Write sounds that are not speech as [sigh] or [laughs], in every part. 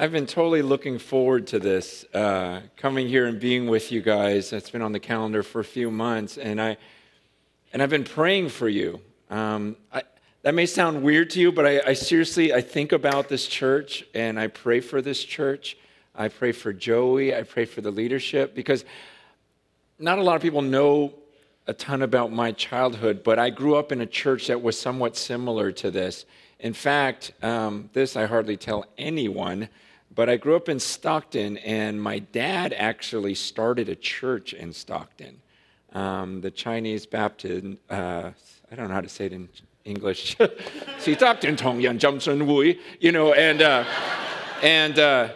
I've been totally looking forward to this, uh, coming here and being with you guys. It's been on the calendar for a few months, and I and I've been praying for you. Um, I, that may sound weird to you, but I, I seriously I think about this church and I pray for this church. I pray for Joey. I pray for the leadership because not a lot of people know a ton about my childhood, but I grew up in a church that was somewhat similar to this. In fact, um, this I hardly tell anyone, but I grew up in Stockton, and my dad actually started a church in Stockton, um, the Chinese Baptist. Uh, I don't know how to say it in English. [laughs] you know, and uh, and uh,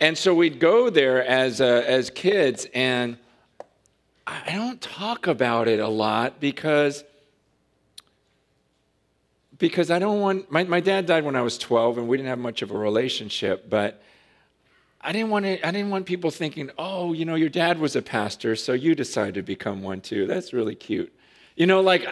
and so we'd go there as uh, as kids, and I don't talk about it a lot because because I don't want, my, my dad died when I was 12 and we didn't have much of a relationship, but I didn't want to, I didn't want people thinking, oh, you know, your dad was a pastor, so you decided to become one too. That's really cute. You know, like,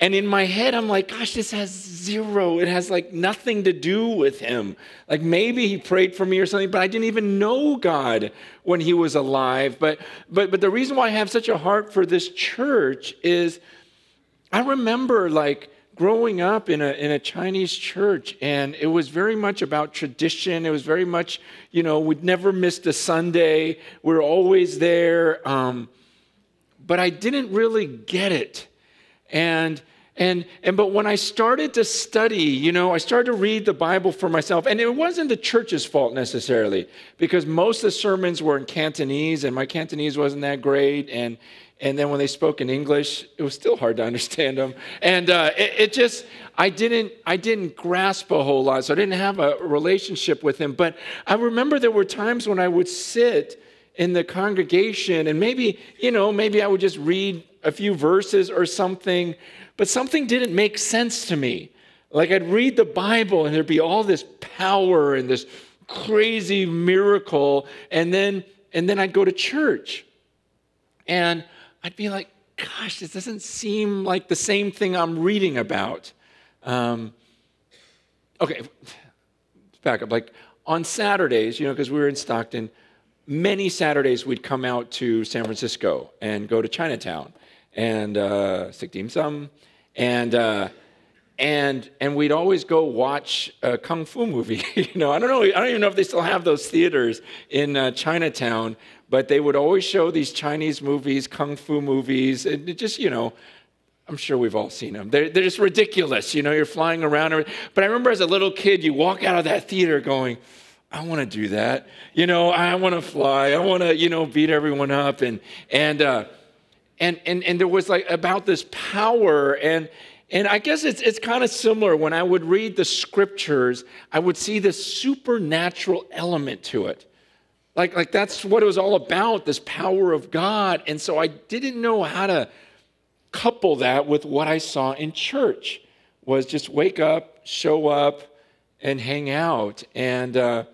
and in my head, I'm like, gosh, this has zero. It has like nothing to do with him. Like maybe he prayed for me or something, but I didn't even know God when he was alive. But but but the reason why I have such a heart for this church is I remember like growing up in a, in a Chinese church, and it was very much about tradition. It was very much, you know, we'd never missed a Sunday. We are always there. Um, but I didn't really get it. And and, and but when I started to study, you know, I started to read the Bible for myself, and it wasn't the church's fault necessarily, because most of the sermons were in Cantonese, and my Cantonese wasn't that great, and and then when they spoke in English, it was still hard to understand them. And uh, it, it, just, I didn't, I didn't grasp a whole lot, so I didn't have a relationship with him. But I remember there were times when I would sit in the congregation, and maybe, you know, maybe I would just read a few verses or something, but something didn't make sense to me. Like I'd read the Bible, and there'd be all this power and this crazy miracle, and then, and then I'd go to church. And I'd be like, gosh, this doesn't seem like the same thing I'm reading about. Um, okay, back up. Like on Saturdays, you know, because we were in Stockton, many Saturdays we'd come out to San Francisco and go to Chinatown and uh, stick dim sum, and uh, and and we'd always go watch a kung fu movie. [laughs] you know, I don't know, I don't even know if they still have those theaters in uh, Chinatown, but they would always show these Chinese movies, kung fu movies, and it just, you know, I'm sure we've all seen them. They're, they're just ridiculous. You know, you're flying around. But I remember as a little kid, you walk out of that theater going, I want to do that. You know, I want to fly. I want to, you know, beat everyone up. And, and, uh, and, and, and there was like about this power. And, and I guess it's, it's kind of similar. When I would read the scriptures, I would see this supernatural element to it. Like, like that's what it was all about, this power of God. And so I didn't know how to couple that with what I saw in church was just wake up, show up, and hang out. And uh,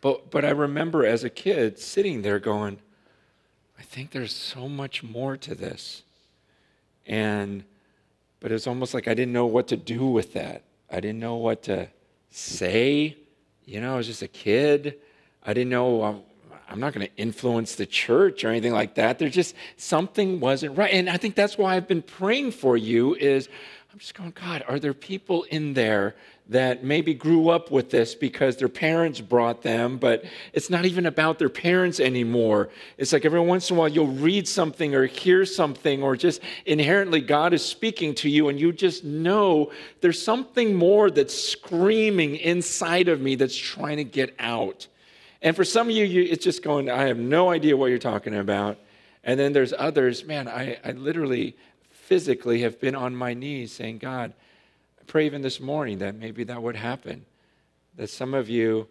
but but I remember as a kid sitting there going, I think there's so much more to this. And but it's almost like I didn't know what to do with that. I didn't know what to say you know, I was just a kid. I didn't know um, I'm not going to influence the church or anything like that. There's just something wasn't right. And I think that's why I've been praying for you is I'm just going, God, are there people in there that maybe grew up with this because their parents brought them, but it's not even about their parents anymore. It's like every once in a while you'll read something or hear something, or just inherently God is speaking to you, and you just know there's something more that's screaming inside of me that's trying to get out. And for some of you, you it's just going, I have no idea what you're talking about. And then there's others, man, I, I literally physically have been on my knees saying, God, I pray even this morning that maybe that would happen. That some of you,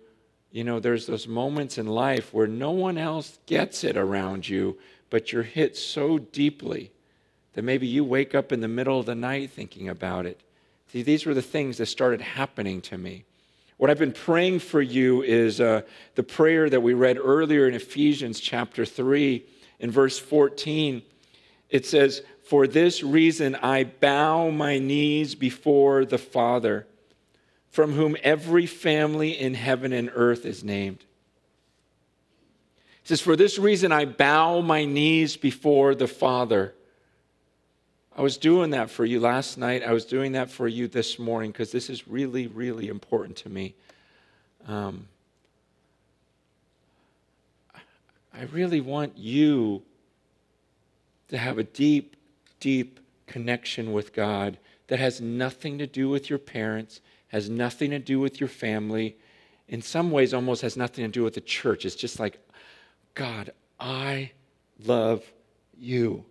you know, there's those moments in life where no one else gets it around you, but you're hit so deeply that maybe you wake up in the middle of the night thinking about it. See, these were the things that started happening to me. What I've been praying for you is uh, the prayer that we read earlier in Ephesians chapter 3 in verse 14. It says, For this reason I bow my knees before the Father from whom every family in heaven and earth is named. He says, For this reason I bow my knees before the Father. I was doing that for you last night. I was doing that for you this morning because this is really, really important to me. Um, I really want you to have a deep, deep connection with God that has nothing to do with your parents, has nothing to do with your family, in some ways almost has nothing to do with the church. It's just like, God, I love you.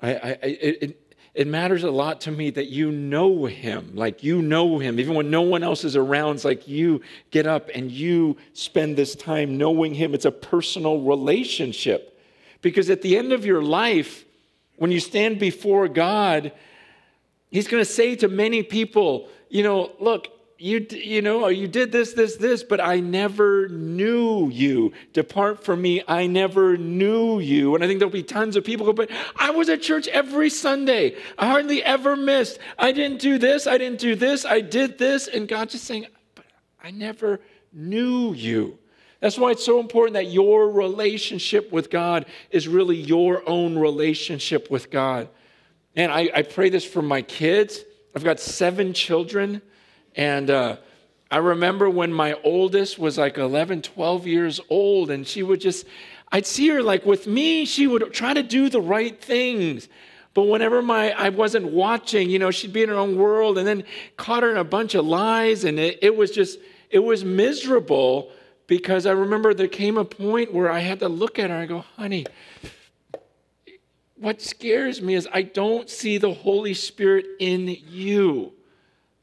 I, I, it, it matters a lot to me that you know him, like you know him, even when no one else is around. It's like you get up and you spend this time knowing him. It's a personal relationship. Because at the end of your life, when you stand before God, he's going to say to many people, you know, look, you, you know, you did this, this, this, but I never knew you. Depart from me, I never knew you. And I think there'll be tons of people go, but I was at church every Sunday. I hardly ever missed. I didn't do this, I didn't do this, I did this. And God's just saying, but I never knew you. That's why it's so important that your relationship with God is really your own relationship with God. And I, I pray this for my kids. I've got seven children. And uh, I remember when my oldest was like 11, 12 years old, and she would just, I'd see her like with me, she would try to do the right things. But whenever my I wasn't watching, you know, she'd be in her own world and then caught her in a bunch of lies, and it, it was just, it was miserable because I remember there came a point where I had to look at her and go, honey, what scares me is I don't see the Holy Spirit in you.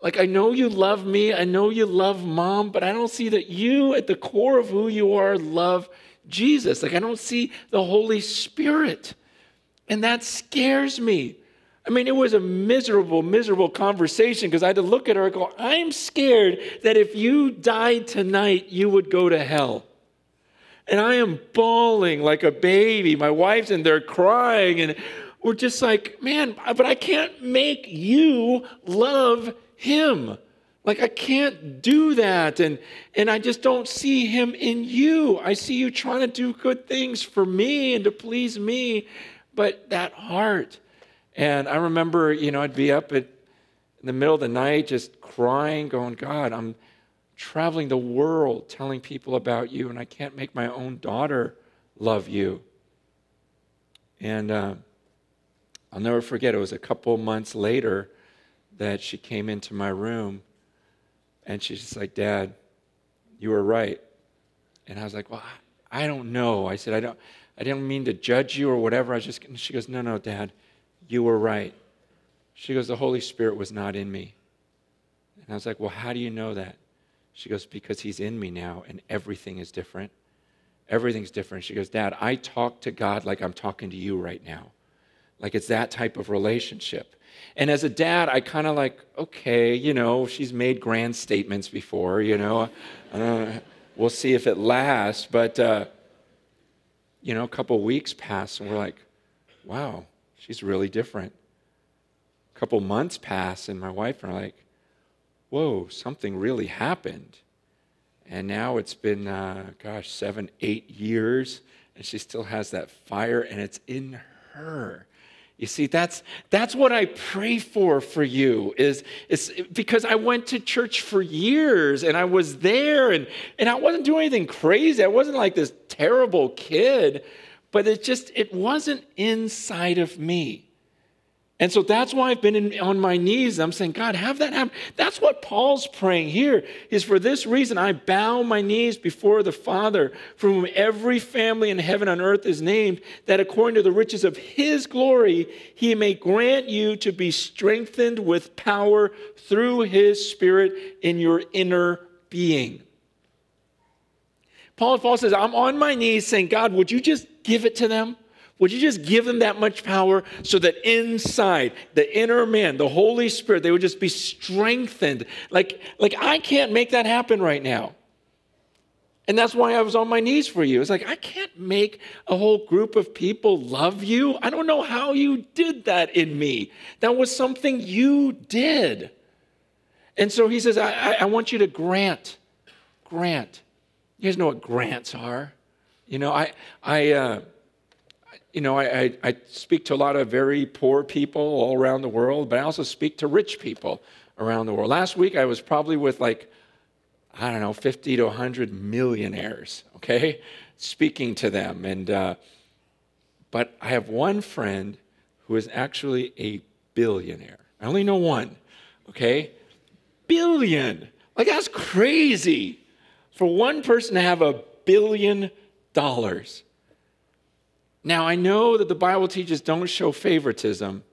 Like, I know you love me, I know you love mom, but I don't see that you, at the core of who you are, love Jesus. Like, I don't see the Holy Spirit. And that scares me. I mean, it was a miserable, miserable conversation because I had to look at her and go, I'm scared that if you died tonight, you would go to hell. And I am bawling like a baby. My wife's in there crying, and we're just like, man, but I can't make you love him. Like I can't do that and and I just don't see him in you. I see you trying to do good things for me and to please me, but that heart. And I remember, you know, I'd be up at in the middle of the night just crying going, "God, I'm traveling the world telling people about you and I can't make my own daughter love you." And uh, I'll never forget, it was a couple months later that she came into my room and she's just like, Dad, you were right. And I was like, Well, I don't know. I said, I don't I didn't mean to judge you or whatever. I was just she goes, No, no, Dad, you were right. She goes, The Holy Spirit was not in me. And I was like, Well, how do you know that? She goes, Because he's in me now and everything is different. Everything's different. She goes, Dad, I talk to God like I'm talking to you right now. Like it's that type of relationship. And as a dad, I kind of like, okay, you know, she's made grand statements before, you know. Uh, we'll see if it lasts. But, uh, you know, a couple weeks pass and we're like, wow, she's really different. A couple months pass and my wife and I are like, whoa, something really happened. And now it's been, uh, gosh, seven, eight years, and she still has that fire, and it's in her. You see, that's, that's what I pray for for you is, is because I went to church for years and I was there and, and I wasn't doing anything crazy. I wasn't like this terrible kid, but it just, it wasn't inside of me. And so that's why I've been in, on my knees. I'm saying, God, have that happen. That's what Paul's praying here is for this reason I bow my knees before the Father, from whom every family in heaven and earth is named, that according to the riches of his glory, he may grant you to be strengthened with power through his spirit in your inner being. Paul, Paul says, I'm on my knees saying, God, would you just give it to them? Would you just give them that much power so that inside the inner man, the Holy Spirit, they would just be strengthened? Like, like I can't make that happen right now. And that's why I was on my knees for you. It's like, I can't make a whole group of people love you. I don't know how you did that in me. That was something you did. And so he says, I, I, I want you to grant. Grant. You guys know what grants are? You know, I, I, uh, you know, I, I, I, speak to a lot of very poor people all around the world, but I also speak to rich people around the world. Last week, I was probably with like, I don't know, 50 to 100 millionaires, okay, speaking to them. And, uh, but I have one friend who is actually a billionaire. I only know one, okay? Billion. Like, that's crazy for one person to have a billion dollars. Now, I know that the Bible teaches don't show favoritism,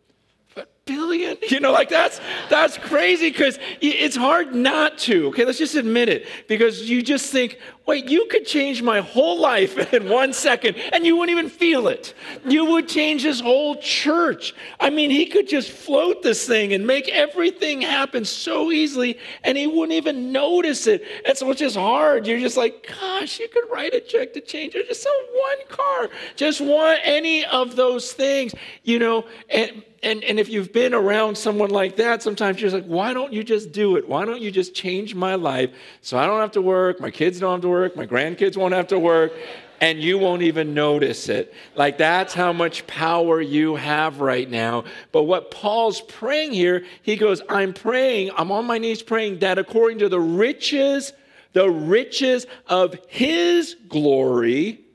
but billion you know like that's that's crazy because it's hard not to okay let's just admit it because you just think wait you could change my whole life [laughs] in one second and you wouldn't even feel it. You would change his whole church. I mean he could just float this thing and make everything happen so easily and he wouldn't even notice it. And so it's just hard. You're just like gosh you could write a check to change it. Just sell one car. Just one any of those things you know? And and, and if you've been around someone like that, sometimes you're like, why don't you just do it? Why don't you just change my life so I don't have to work, my kids don't have to work, my grandkids won't have to work, and you won't even notice it. Like that's how much power you have right now. But what Paul's praying here, he goes, I'm praying, I'm on my knees praying that according to the riches, the riches of his glory,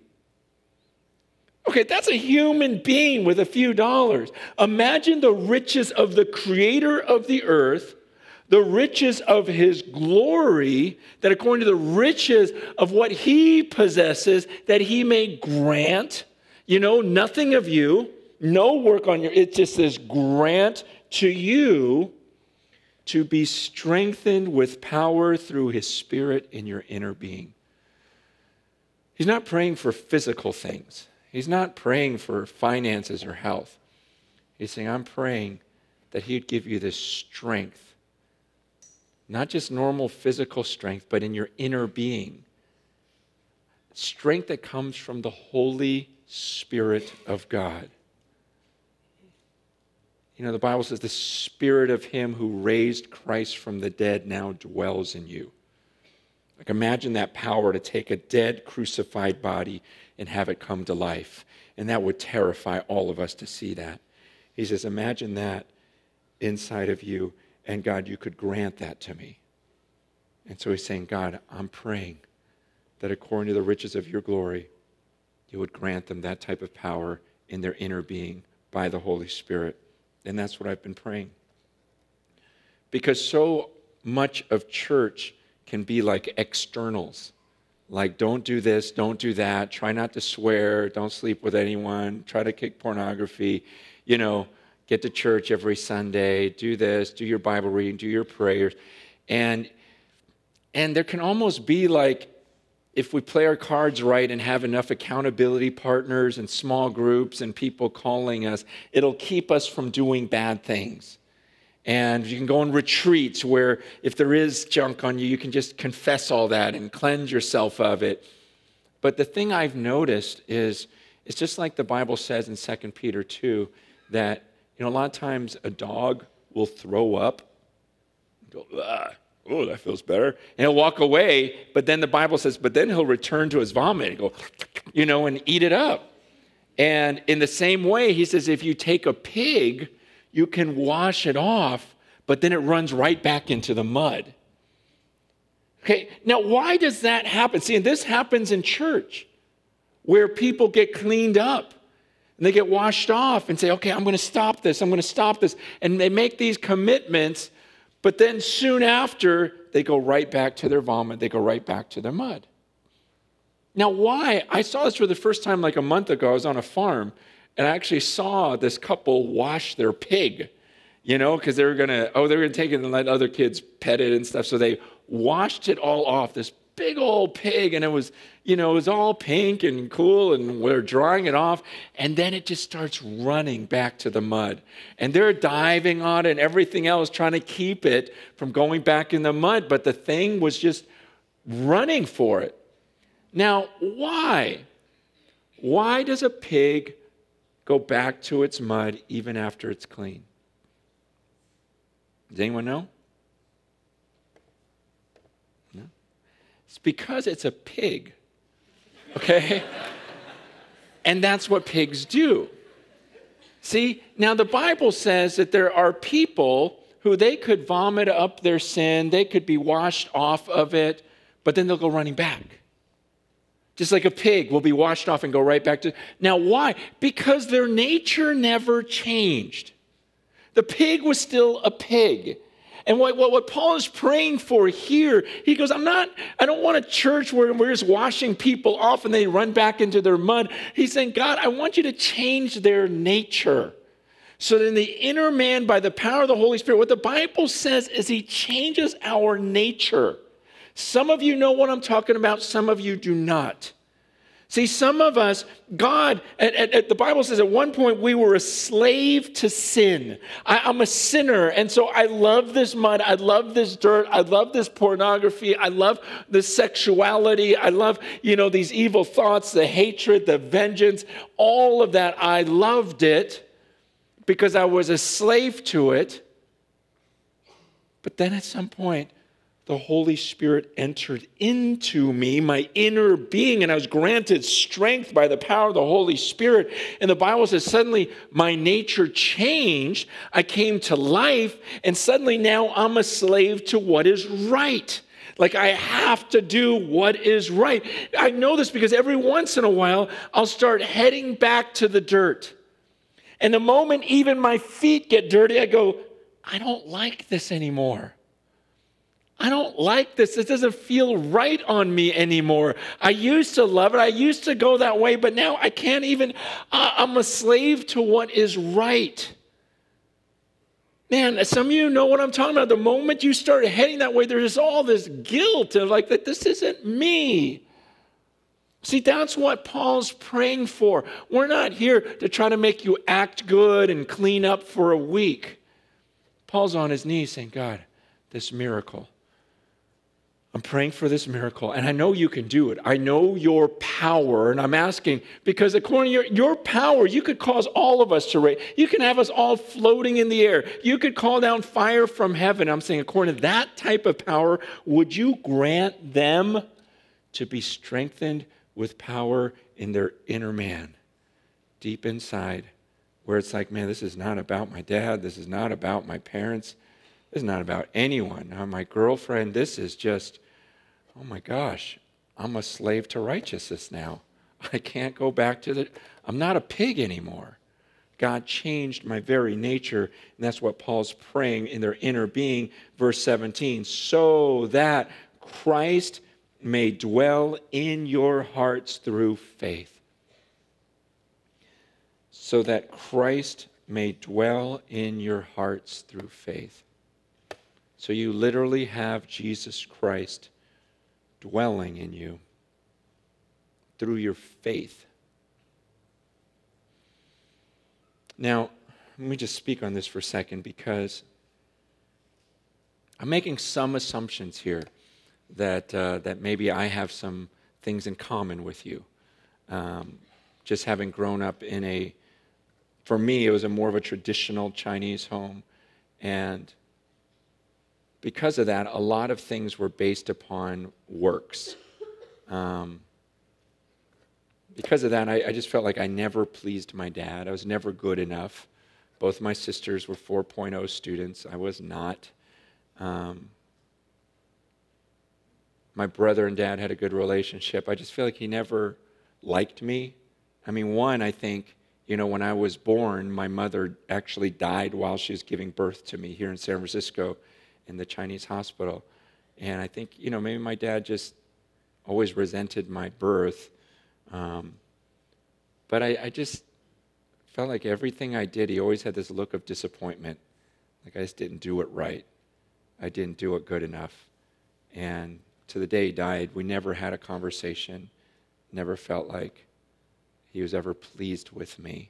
Okay, that's a human being with a few dollars. Imagine the riches of the creator of the earth, the riches of his glory, that according to the riches of what he possesses, that he may grant, you know, nothing of you, no work on your, it just says grant to you to be strengthened with power through his spirit in your inner being. He's not praying for physical things. He's not praying for finances or health. He's saying, I'm praying that He'd give you this strength. Not just normal physical strength, but in your inner being. Strength that comes from the Holy Spirit of God. You know, the Bible says the Spirit of Him who raised Christ from the dead now dwells in you. Like, imagine that power to take a dead, crucified body and have it come to life. And that would terrify all of us to see that. He says, Imagine that inside of you, and God, you could grant that to me. And so he's saying, God, I'm praying that according to the riches of your glory, you would grant them that type of power in their inner being by the Holy Spirit. And that's what I've been praying. Because so much of church can be like externals like don't do this don't do that try not to swear don't sleep with anyone try to kick pornography you know get to church every sunday do this do your bible reading do your prayers and and there can almost be like if we play our cards right and have enough accountability partners and small groups and people calling us it'll keep us from doing bad things and you can go on retreats where if there is junk on you, you can just confess all that and cleanse yourself of it. But the thing I've noticed is it's just like the Bible says in 2 Peter 2 that you know a lot of times a dog will throw up, go, oh, that feels better, and he'll walk away. But then the Bible says, but then he'll return to his vomit and go, you know, and eat it up. And in the same way, he says, if you take a pig you can wash it off, but then it runs right back into the mud. Okay, now why does that happen? See, and this happens in church where people get cleaned up and they get washed off and say, okay, I'm going to stop this, I'm going to stop this. And they make these commitments, but then soon after, they go right back to their vomit, they go right back to their mud. Now, why? I saw this for the first time like a month ago. I was on a farm and I actually saw this couple wash their pig, you know, because they were gonna, oh, they were gonna take it and let other kids pet it and stuff. So they washed it all off, this big old pig, and it was, you know, it was all pink and cool, and we're drying it off, and then it just starts running back to the mud. And they're diving on it and everything else, trying to keep it from going back in the mud, but the thing was just running for it. Now, why? Why does a pig go back to its mud even after it's clean? Does anyone know? It's because it's a pig. Okay? and that's what pigs do. See, now the Bible says that there are people who they could vomit up their sin, they could be washed off of it, but then they'll go running back. Just like a pig will be washed off and go right back to. Now, why? Because their nature never changed. The pig was still a pig. And what, what, what Paul is praying for here, he goes, I'm not, I don't want a church where we're just washing people off and they run back into their mud. He's saying, God, I want you to change their nature. So that in the inner man, by the power of the Holy Spirit, what the Bible says is he changes our nature. Some of you know what I'm talking about, some of you do not. See, some of us, God, at, at, at, the Bible says at one point we were a slave to sin. I, am a sinner, and so I love this mud. I love this dirt. I love this pornography. I love the sexuality. I love, you know, these evil thoughts, the hatred, the vengeance, all of that. I loved it because I was a slave to it. But then at some point, the Holy Spirit entered into me, my inner being, and I was granted strength by the power of the Holy Spirit. And the Bible says, suddenly my nature changed. I came to life, and suddenly now I'm a slave to what is right. Like I have to do what is right. I know this because every once in a while I'll start heading back to the dirt. And the moment even my feet get dirty, I go, I don't like this anymore. I don't like this. This doesn't feel right on me anymore. I used to love it. I used to go that way, but now I can't even. Uh, I'm a slave to what is right. Man, some of you know what I'm talking about. The moment you start heading that way, there's all this guilt of like that this isn't me. See, that's what Paul's praying for. We're not here to try to make you act good and clean up for a week. Paul's on his knees saying, God, this miracle I'm praying for this miracle, and I know you can do it. I know your power, and I'm asking because according to your, your power, you could cause all of us to raise. You can have us all floating in the air. You could call down fire from heaven. I'm saying, according to that type of power, would you grant them to be strengthened with power in their inner man, deep inside, where it's like, man, this is not about my dad. This is not about my parents. This is not about anyone. Now, my girlfriend, this is just, oh my gosh, I'm a slave to righteousness now. I can't go back to the, I'm not a pig anymore. God changed my very nature, and that's what Paul's praying in their inner being. Verse 17, so that Christ may dwell in your hearts through faith. So that Christ may dwell in your hearts through faith. So you literally have Jesus Christ dwelling in you through your faith. Now, let me just speak on this for a second because I'm making some assumptions here that, uh, that maybe I have some things in common with you. Um, just having grown up in a, for me, it was a more of a traditional Chinese home. And because of that, a lot of things were based upon works. Um, because of that, I, I, just felt like I never pleased my dad. I was never good enough. Both my sisters were 4.0 students. I was not. Um, my brother and dad had a good relationship. I just feel like he never liked me. I mean, one, I think, you know, when I was born, my mother actually died while she was giving birth to me here in San Francisco in the Chinese hospital. And I think, you know, maybe my dad just always resented my birth. Um, but I, I just felt like everything I did, he always had this look of disappointment. Like I just didn't do it right. I didn't do it good enough. And to the day he died, we never had a conversation, never felt like he was ever pleased with me.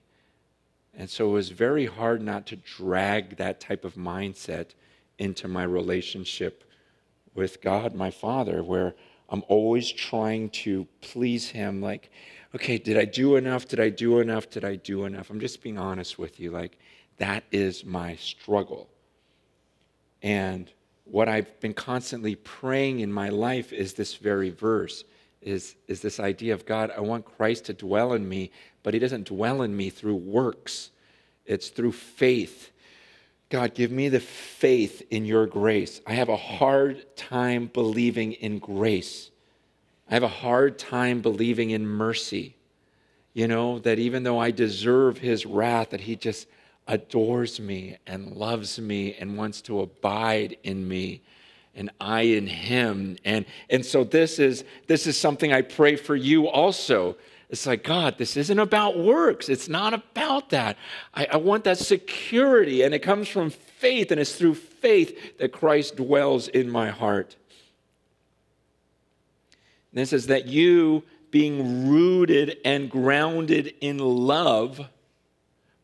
And so it was very hard not to drag that type of mindset into my relationship with God, my Father, where I'm always trying to please Him. Like, okay, did I do enough? Did I do enough? Did I do enough? I'm just being honest with you. Like, that is my struggle. And what I've been constantly praying in my life is this very verse is, is this idea of God, I want Christ to dwell in me, but he doesn't dwell in me through works. It's through faith. God, give me the faith in your grace. I have a hard time believing in grace. I have a hard time believing in mercy. You know, that even though I deserve his wrath, that he just adores me and loves me and wants to abide in me and I in him. And, and so this is, this is something I pray for you also. It's like, God, this isn't about works. It's not about that. I, I want that security, and it comes from faith, and it's through faith that Christ dwells in my heart. And this is that you, being rooted and grounded in love,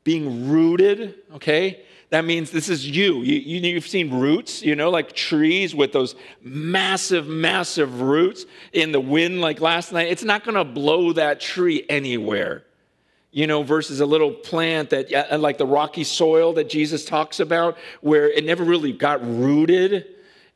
being rooted, okay? That means this is you. you. You, have seen roots, you know, like trees with those massive, massive roots in the wind, like last night. It's not to blow that tree anywhere, you know, versus a little plant that, uh, uh, like the rocky soil that Jesus talks about, where it never really got rooted.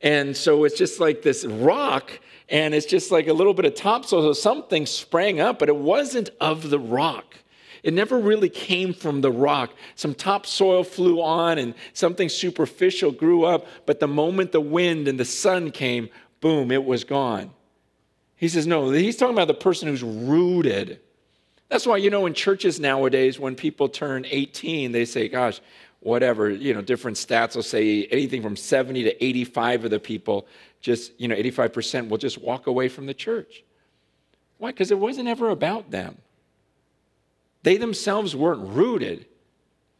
And so it's just like this rock, and it's just like a little bit of topsoil. So something sprang up, but it wasn't of the rock. It never really came from the rock. Some topsoil flew on and something superficial grew up, but the moment the wind and the sun came, boom, it was gone. He says, no, he's talking about the person who's rooted. That's why, you know, in churches nowadays, when people turn 18, they say, gosh, whatever, you know, different stats will say anything from 70 to 85 of the people, just, you know, 85% will just walk away from the church. Why? Because it wasn't ever about them. They themselves weren't rooted.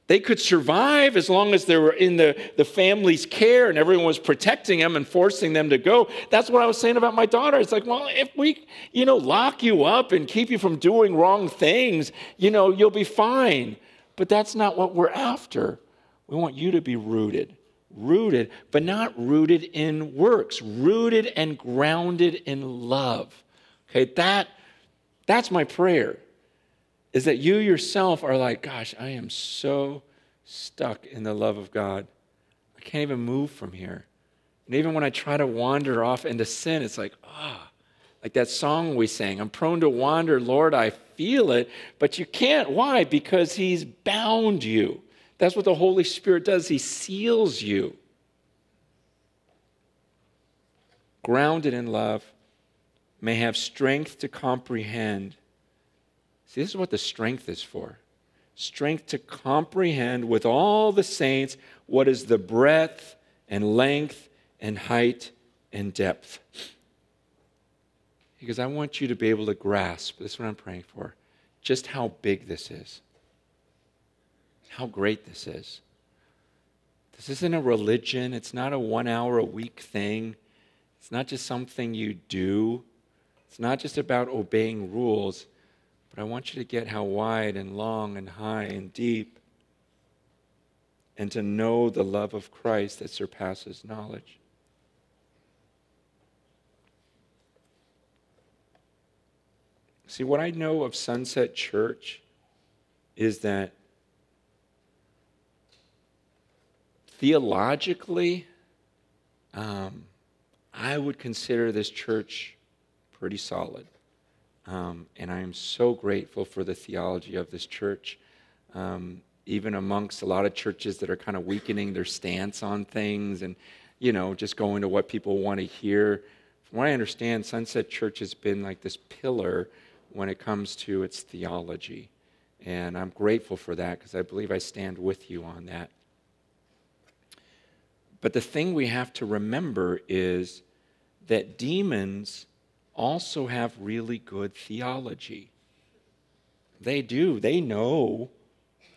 They could survive as long as they were in the, the family's care and everyone was protecting them and forcing them to go. That's what I was saying about my daughter. It's like, well, if we, you know, lock you up and keep you from doing wrong things, you know, you'll be fine. But that's not what we're after. We want you to be rooted, rooted, but not rooted in works, rooted and grounded in love. Okay, that, that's my prayer is that you yourself are like, gosh, I am so stuck in the love of God. I can't even move from here. And even when I try to wander off into sin, it's like, ah, oh, like that song we sang, I'm prone to wander, Lord, I feel it, but you can't. Why? Because He's bound you. That's what the Holy Spirit does, He seals you. Grounded in love, may have strength to comprehend See, this is what the strength is for strength to comprehend with all the saints what is the breadth and length and height and depth. Because I want you to be able to grasp, this is what I'm praying for, just how big this is, how great this is. This isn't a religion, it's not a one hour a week thing, it's not just something you do, it's not just about obeying rules. But I want you to get how wide and long and high and deep, and to know the love of Christ that surpasses knowledge. See, what I know of Sunset Church is that theologically, um, I would consider this church pretty solid. Um, and I am so grateful for the theology of this church. Um, even amongst a lot of churches that are kind of weakening their stance on things and, you know, just going to what people want to hear. From what I understand, Sunset Church has been like this pillar when it comes to its theology. And I'm grateful for that because I believe I stand with you on that. But the thing we have to remember is that demons also have really good theology. They do, they know.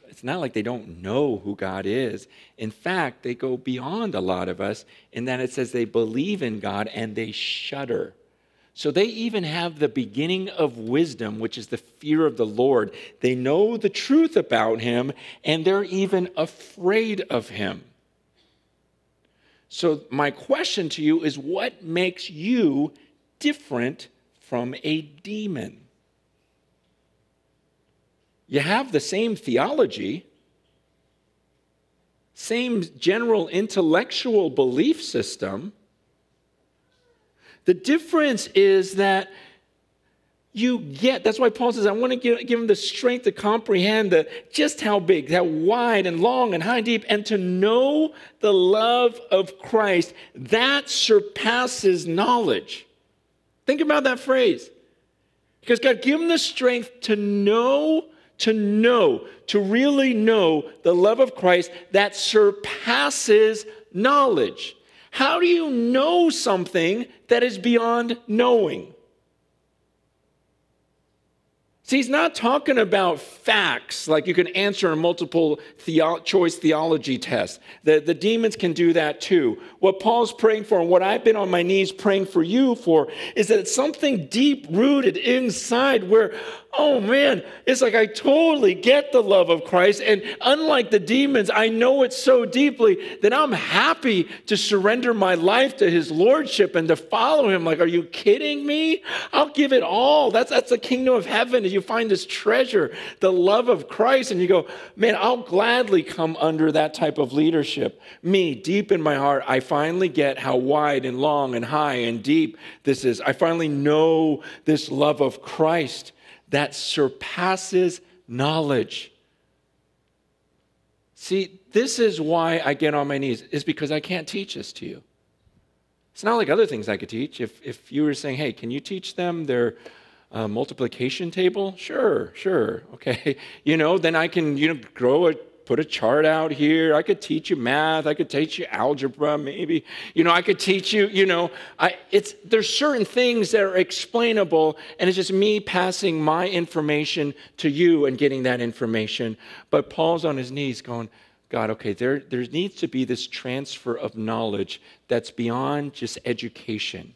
It's not like they don't know who God is. In fact, they go beyond a lot of us in that it says they believe in God and they shudder. So they even have the beginning of wisdom, which is the fear of the Lord. They know the truth about him and they're even afraid of him. So, my question to you is what makes you different from a demon. You have the same theology, same general intellectual belief system. The difference is that you get, that's why Paul says, I want to give, give him the strength to comprehend the, just how big, how wide and long and high and deep, and to know the love of Christ that surpasses knowledge. Think about that phrase. Because God, give him the strength to know to know, to really know the love of Christ that surpasses knowledge. How do you know something that is beyond knowing? See, he's not talking about facts like you can answer a multiple theo- choice theology test. The, the demons can do that too. What Paul's praying for and what I've been on my knees praying for you for is that it's something deep rooted inside where oh man, it's like I totally get the love of Christ. And unlike the demons, I know it so deeply that I'm happy to surrender my life to his lordship and to follow him. Like, are you kidding me? I'll give it all. That's, that's the kingdom of heaven. You find this treasure, the love of Christ, and you go, man, I'll gladly come under that type of leadership. Me, deep in my heart, I finally get how wide and long and high and deep this is. I finally know this love of Christ that surpasses knowledge. See, this is why I get on my knees, is because I can't teach this to you. It's not like other things I could teach. If, if you were saying, hey, can you teach them their uh, multiplication table? Sure, sure, okay. [laughs] You know, then I can, you know, grow a put a chart out here. I could teach you math. I could teach you algebra, maybe. You know, I could teach you, you know, I, it's, there's certain things that are explainable, and it's just me passing my information to you and getting that information. But Paul's on his knees going, God, okay, there, there needs to be this transfer of knowledge that's beyond just education.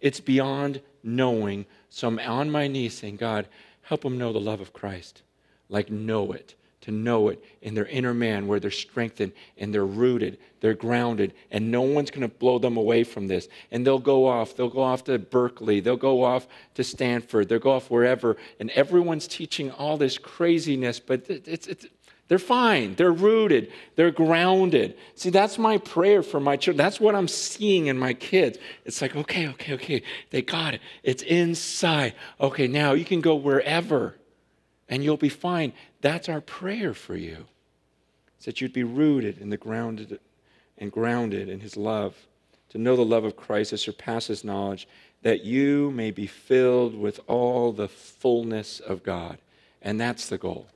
It's beyond knowing. So I'm on my knees saying, God, help them know the love of Christ. Like, know it to know it in their inner man where they're strengthened and they're rooted, they're grounded, and no one's going to blow them away from this. And they'll go off. They'll go off to Berkeley. They'll go off to Stanford. They'll go off wherever. And everyone's teaching all this craziness, but it's, it's, they're fine. They're rooted. They're grounded. See, that's my prayer for my children. That's what I'm seeing in my kids. It's like, okay, okay, okay. They got it. It's inside. Okay, now you can go wherever and you'll be fine. That's our prayer for you. It's that you'd be rooted in the grounded and grounded in his love, to know the love of Christ that surpasses knowledge, that you may be filled with all the fullness of God. And that's the goal.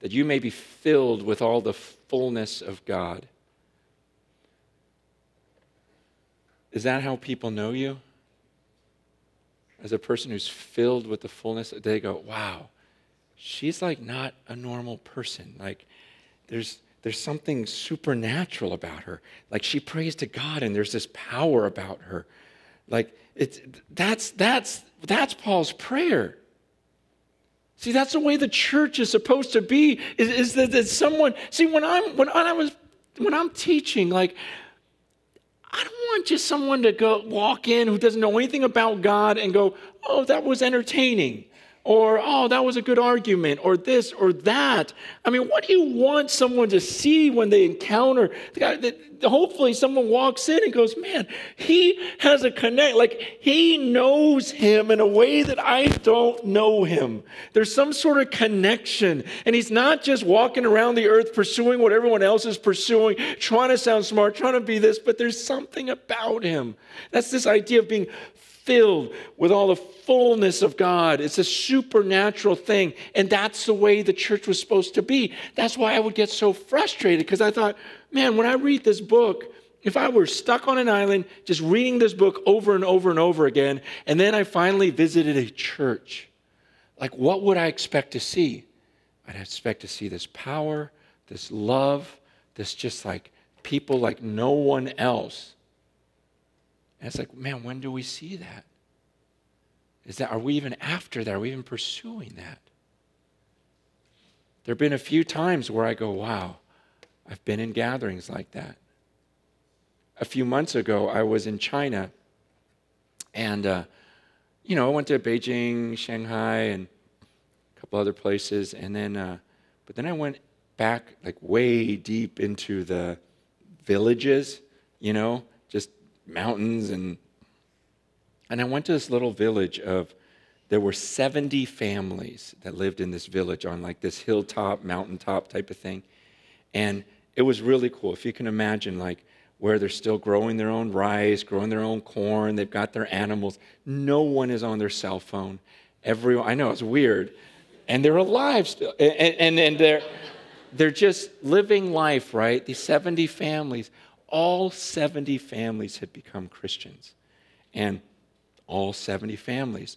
That you may be filled with all the fullness of God. Is that how people know you? As a person who's filled with the fullness, they go, wow, she's like not a normal person. Like there's there's something supernatural about her. Like she prays to God and there's this power about her. Like it's that's that's that's Paul's prayer. See, that's the way the church is supposed to be. Is, is that, that someone see when I'm when I was when I'm teaching, like I don't want just someone to go walk in who doesn't know anything about God and go, oh, that was entertaining. Or, oh, that was a good argument, or this or that. I mean, what do you want someone to see when they encounter God? Hopefully, someone walks in and goes, Man, he has a connect. Like, he knows him in a way that I don't know him. There's some sort of connection. And he's not just walking around the earth pursuing what everyone else is pursuing, trying to sound smart, trying to be this, but there's something about him. That's this idea of being filled with all the fullness of God. It's a supernatural thing. And that's the way the church was supposed to be. That's why I would get so frustrated because I thought, man, when I read this book, if I were stuck on an island just reading this book over and over and over again, and then I finally visited a church, like what would I expect to see? I'd expect to see this power, this love, this just like people like no one else. And it's like, man, when do we see that? Is that are we even after that? Are we even pursuing that? There have been a few times where I go, wow, I've been in gatherings like that. A few months ago, I was in China, and uh, you know, I went to Beijing, Shanghai, and a couple other places, and then, uh, but then I went back, like way deep into the villages, you know, just mountains and and I went to this little village of there were 70 families that lived in this village on like this hilltop, mountaintop type of thing. And it was really cool. If you can imagine, like, where they're still growing their own rice, growing their own corn, they've got their animals. No one is on their cell phone. Everyone, I know it's weird. And they're alive still. And, and, and they're, they're just living life, right? These 70 families, all 70 families had become Christians. And all 70 families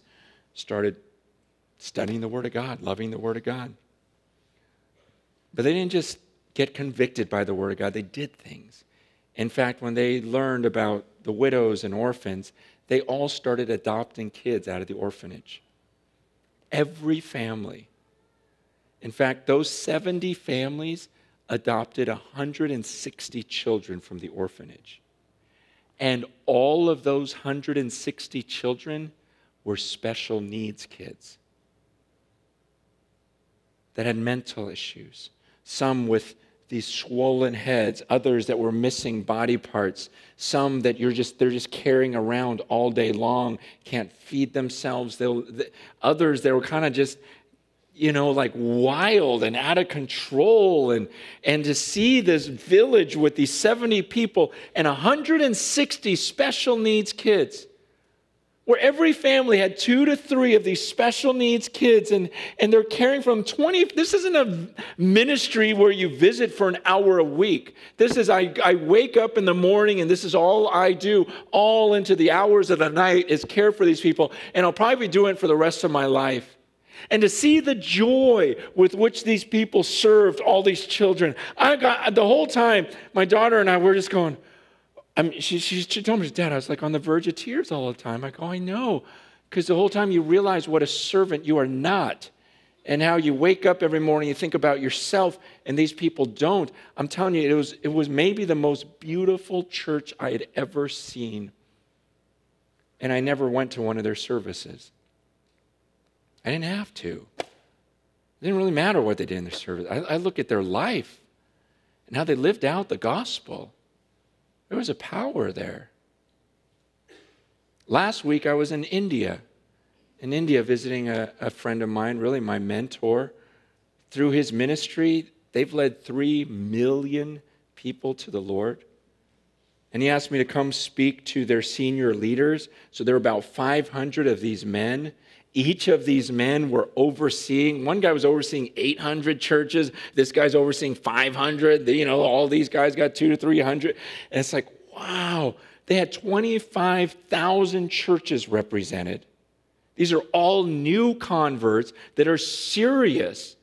started studying the Word of God, loving the Word of God. But they didn't just get convicted by the Word of God, they did things. In fact, when they learned about the widows and orphans, they all started adopting kids out of the orphanage. Every family. In fact, those 70 families adopted 160 children from the orphanage. And all of those 160 children were special needs kids that had mental issues, some with these swollen heads, others that were missing body parts, some that you're just they're just carrying around all day long, can't feed themselves. They'll, the, others that were kind of just you know, like wild and out of control. And, and to see this village with these 70 people and 160 special needs kids, where every family had two to three of these special needs kids, and, and they're caring from 20. This isn't a ministry where you visit for an hour a week. This is, I, I wake up in the morning, and this is all I do, all into the hours of the night, is care for these people. And I'll probably be doing it for the rest of my life and to see the joy with which these people served all these children. I got the whole time, my daughter and I were just going, I mean, she, she, she told me, Dad, I was like on the verge of tears all the time. I go, I know. Because the whole time you realize what a servant you are not and how you wake up every morning, you think about yourself, and these people don't. I'm telling you, it was, it was maybe the most beautiful church I had ever seen. And I never went to one of their services. I didn't have to. It didn't really matter what they did in their service. I, I look at their life and how they lived out the gospel. There was a power there. Last week, I was in India. In India, visiting a, a friend of mine, really my mentor. Through his ministry, they've led three million people to the Lord. And he asked me to come speak to their senior leaders. So there were about 500 of these men each of these men were overseeing one guy was overseeing 800 churches this guy's overseeing 500 you know all these guys got 2 to 300 and it's like wow they had 25,000 churches represented. These are all new converts that are serious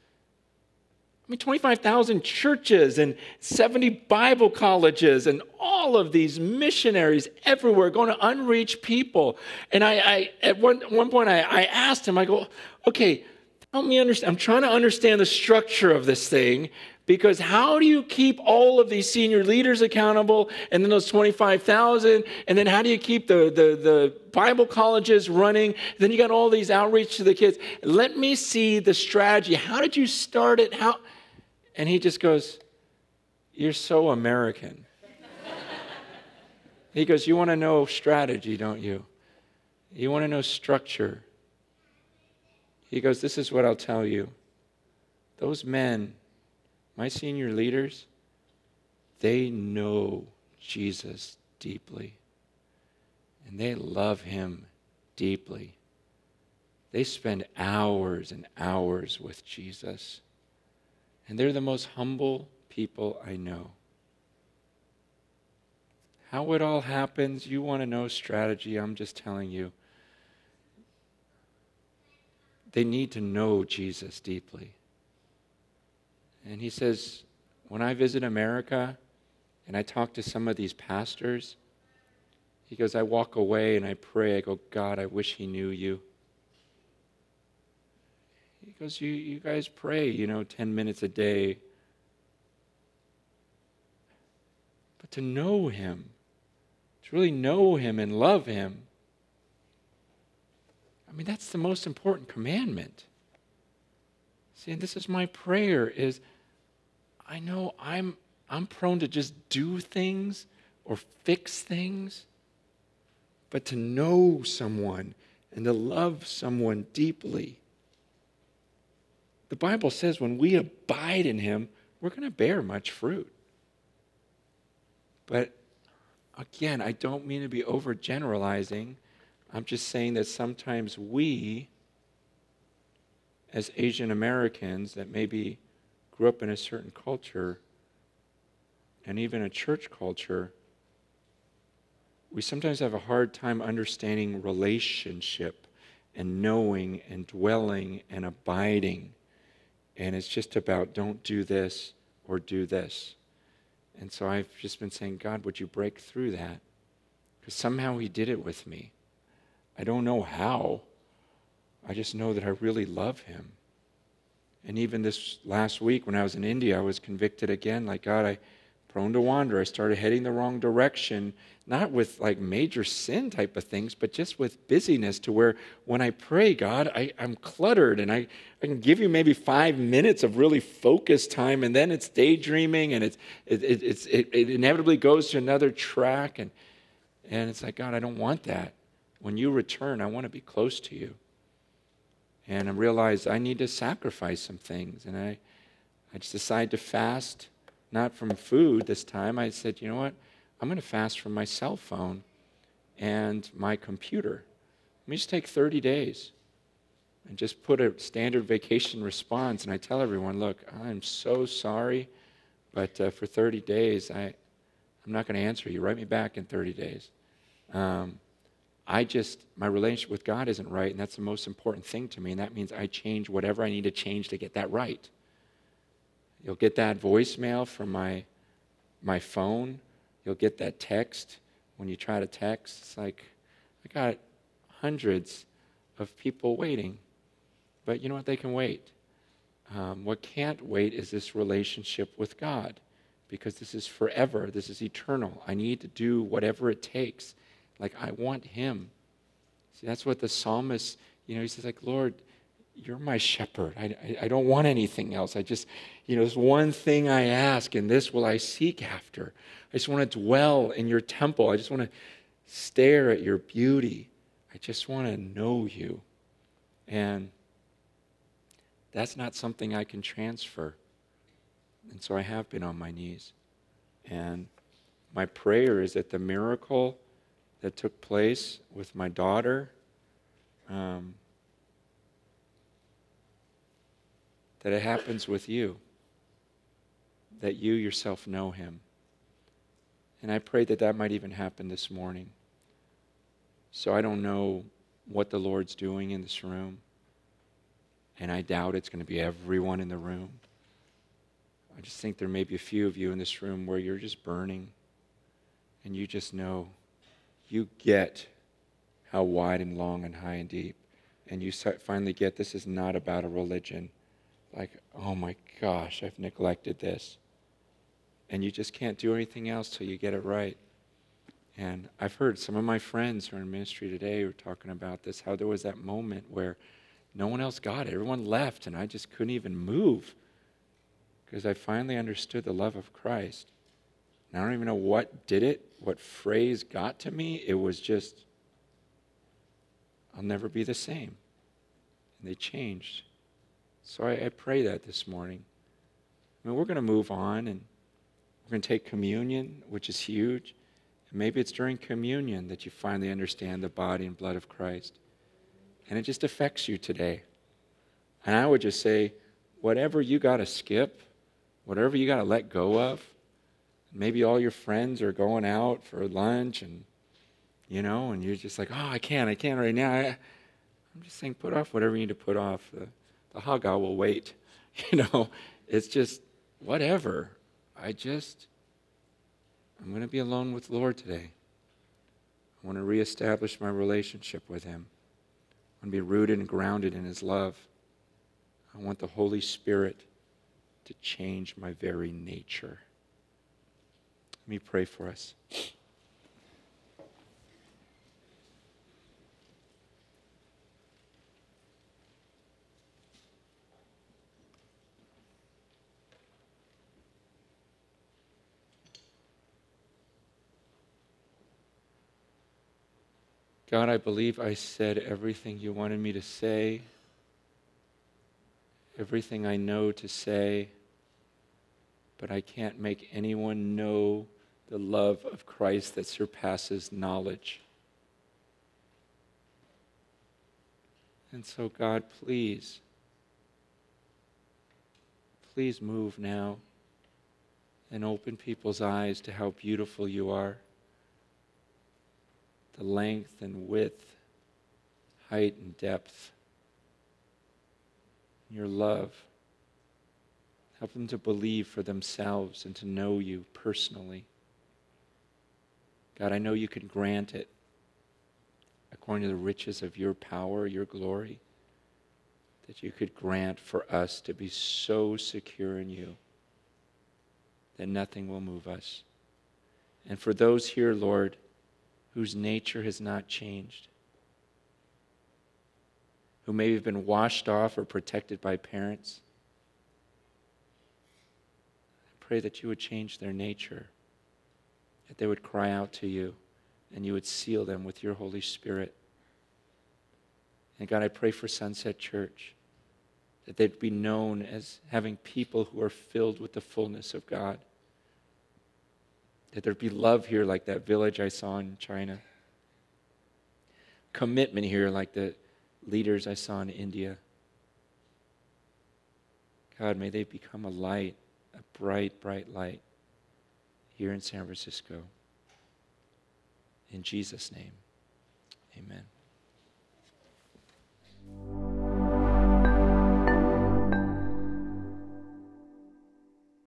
I mean, 25,000 churches and 70 Bible colleges and all of these missionaries everywhere going to unreached people. And I, I at one, one point, I, I asked him, I go, okay, help me understand. I'm trying to understand the structure of this thing because how do you keep all of these senior leaders accountable and then those 25,000? And then how do you keep the, the, the Bible colleges running? Then you got all these outreach to the kids. Let me see the strategy. How did you start it? How? And he just goes, You're so American. he goes, You want to know strategy, don't you? You want to know structure. He goes, This is what I'll tell you. Those men, my senior leaders, they know Jesus deeply. And they love him deeply. They spend hours and hours with Jesus. And they're the most humble people I know. How it all happens, you want to know strategy, I'm just telling you. They need to know Jesus deeply. And he says, when I visit America and I talk to some of these pastors, he goes, I walk away and I pray. I go, God, I wish he knew you. He goes, you, you guys pray, you know, 10 minutes a day. But to know Him, to really know Him and love Him, I mean, that's the most important commandment. See, and this is my prayer is I know I'm, I'm prone to just do things or fix things. But to know someone and to love someone deeply. The Bible says when we abide in Him, we're going to bear much fruit. But again, I don't mean to be overgeneralizing. I'm just saying that sometimes we, as Asian Americans that maybe grew up in a certain culture and even a church culture, we sometimes have a hard time understanding relationship and knowing and dwelling and abiding. And it's just about don't do this or do this. And so I've just been saying, God, would you break through that? Because somehow He did it with me. I don't know how. I just know that I really love Him. And even this last week when I was in India, I was convicted again like, God, I prone to wander. I started heading the wrong direction, not with like major sin type of things, but just with busyness to where when I pray, God, I, I'm cluttered and I, I can give you maybe five minutes of really focused time and then it's daydreaming and it's, it, it, it's, it, it inevitably goes to another track. And, and it's like, God, I don't want that. When you return, I want to be close to you. And I realized I need to sacrifice some things. And I, I just decided to fast, not from food this time. I said, you know what? I'm going to fast from my cell phone and my computer. Let me just take 30 days and just put a standard vacation response. And I tell everyone, look, I'm so sorry, but uh, for 30 days, I, I'm not going to answer you. Write me back in 30 days. Um, I just, my relationship with God isn't right, and that's the most important thing to me. And that means I change whatever I need to change to get that right. You'll get that voicemail from my, my phone. You'll get that text when you try to text. It's like, I got hundreds of people waiting. But you know what? They can wait. Um, what can't wait is this relationship with God because this is forever. This is eternal. I need to do whatever it takes like, I want him. See, that's what the psalmist, you know, he says, like, Lord, you're my shepherd. I, I, don't want anything else. I just, you know, there's one thing I ask, and this will I seek after. I just want to dwell in your temple. I just want to stare at your beauty. I just want to know you. And that's not something I can transfer. And so I have been on my knees. And my prayer is that the miracle that took place with my daughter. Um, that it happens with you, that you yourself know him. And I pray that that might even happen this morning. So I don't know what the Lord's doing in this room, and I doubt it's going to be everyone in the room. I just think there may be a few of you in this room where you're just burning, and you just know you get how wide and long and high and deep. And you finally get this is not about a religion. Like, oh my gosh, I've neglected this. And you just can't do anything else till you get it right. And I've heard some of my friends who are in ministry today were talking about this, how there was that moment where no one else got it. Everyone left, and I just couldn't even move because I finally understood the love of Christ. And I don't even know what did it, what phrase got to me. It was just, I'll never be the same. And they changed. So I, I pray that this morning. I mean, we're going to move on and we're going to take communion, which is huge. And maybe it's during communion that you finally understand the body and blood of Christ. And it just affects you today. And I would just say, whatever you got to skip, whatever you got to let go of, maybe all your friends are going out for lunch and you know and you're just like oh i can't i can't right now I, i'm just saying put off whatever you need to put off the, the har gow will wait. [laughs] You know it's just whatever. I just i'm going to be alone with the lord today. I want to reestablish my relationship with him. I want to be rooted and grounded in his love. I want the holy spirit to change my very nature. Let me pray for us. God, I believe I said everything you wanted me to say, everything I know to say, but I can't make anyone know the love of Christ that surpasses knowledge. And so, God, please, please move now and open people's eyes to how beautiful you are the length and width, height and depth, your love. Help them to believe for themselves and to know you personally. God, I know you can grant it according to the riches of your power, your glory, that you could grant for us to be so secure in you that nothing will move us. And for those here, Lord, whose nature has not changed, who may have been washed off or protected by parents. I pray that you would change their nature, that they would cry out to you, and you would seal them with your Holy Spirit. And God, I pray for Sunset Church, that they'd be known as having people who are filled with the fullness of God that there'd be love here like that village I saw in China. Commitment here like the leaders I saw in India. God, may they become a light, a bright, bright light here in San Francisco. In Jesus' name, amen.